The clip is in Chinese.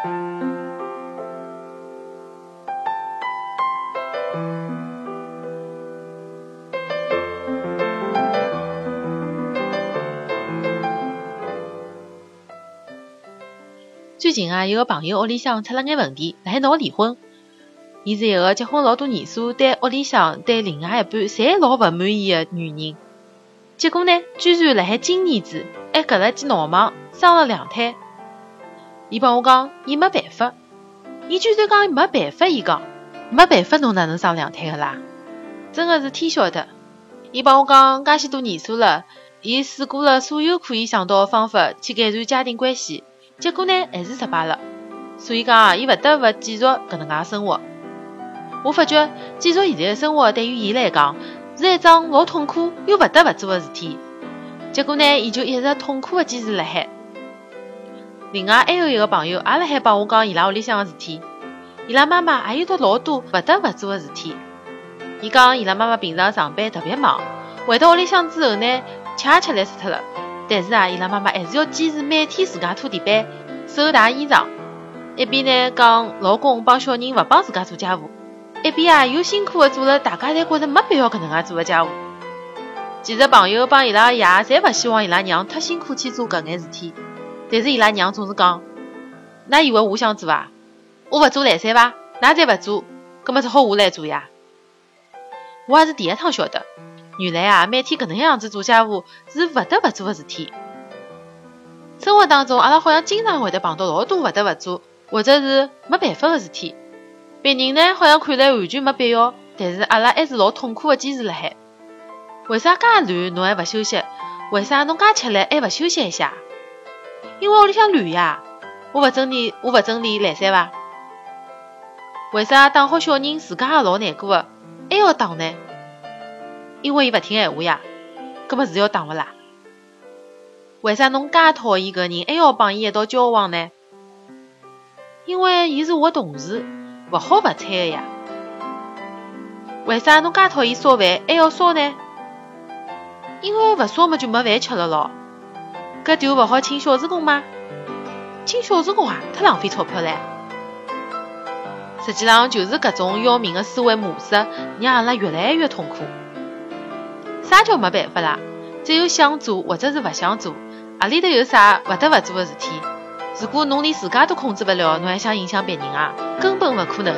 最近啊，有个朋友屋里向出了眼问题，辣海闹离婚。伊是一个结婚老多年数，对屋里向、对另外一半，侪老勿满意的女人。结果呢，居然辣海今年子还隔了记闹忙，生了两胎。伊帮我讲，伊没办法。伊居然讲没办法，伊讲没办法，侬哪能生两胎个啦？真的是天晓得。伊帮我讲，介许多年数了，伊试过了所有可以想到的方法去改善家庭关系。结果呢，还是失败了。所以讲啊，伊勿得勿继续搿能介生活。我发觉继续现在的生活对于伊来讲是一桩老痛苦又勿得勿做的事体。结果呢，伊就一直痛苦的坚持辣海。另外还有一个朋友也辣海帮我讲伊拉屋里向个事体。伊拉妈妈也有得老多勿得勿做的事体。伊讲伊拉妈妈平常上班特别忙，回到屋里向之后呢，吃也吃力死脱了。但是啊，伊拉妈妈还是要坚持每天自家拖地板、手洗衣裳，一边呢讲老公帮小人勿帮自家做家务，一边啊又辛苦的做了大家侪觉着没必要搿能介做的家务。其实朋友帮伊拉爷侪勿希望伊拉娘太辛苦去做搿眼事体，但是伊拉娘总是讲：“㑚以为我想做啊？我勿做来三伐？㑚再勿做，葛末只好我来做呀。”我也是第一趟晓得。原来啊，每天搿能样子做家务是勿得勿做的事体。生活当中，阿拉好像经常会得碰到老多勿得勿做或者是没办法的事体。别人呢，好像看来完全没必要，但是阿拉还是老痛苦的坚持辣海。为啥介乱侬还勿休息？为啥侬介吃力还勿休息一下？因为屋里向乱呀！我勿整理，我勿整理来三伐？为啥打好小人自家也老难过的，还要打呢？因为伊勿听闲话呀，搿么是要打勿啦？为啥侬介讨厌搿人，还要帮伊一道交往呢？因为伊是我同事，勿好勿睬个呀。为啥侬介讨厌烧饭，还要烧呢？因为勿烧么就没饭吃了咯。搿就勿好请小时工吗？请小时工啊，太浪费钞票唻。实际上就是搿种要命的思维模式，让阿拉越来越痛苦。啥叫没办法啦？只有想做或者是勿想做，何里头有啥勿得勿做的事体？如果侬连自家都控制勿了，侬还想影响别人啊？根本勿可能。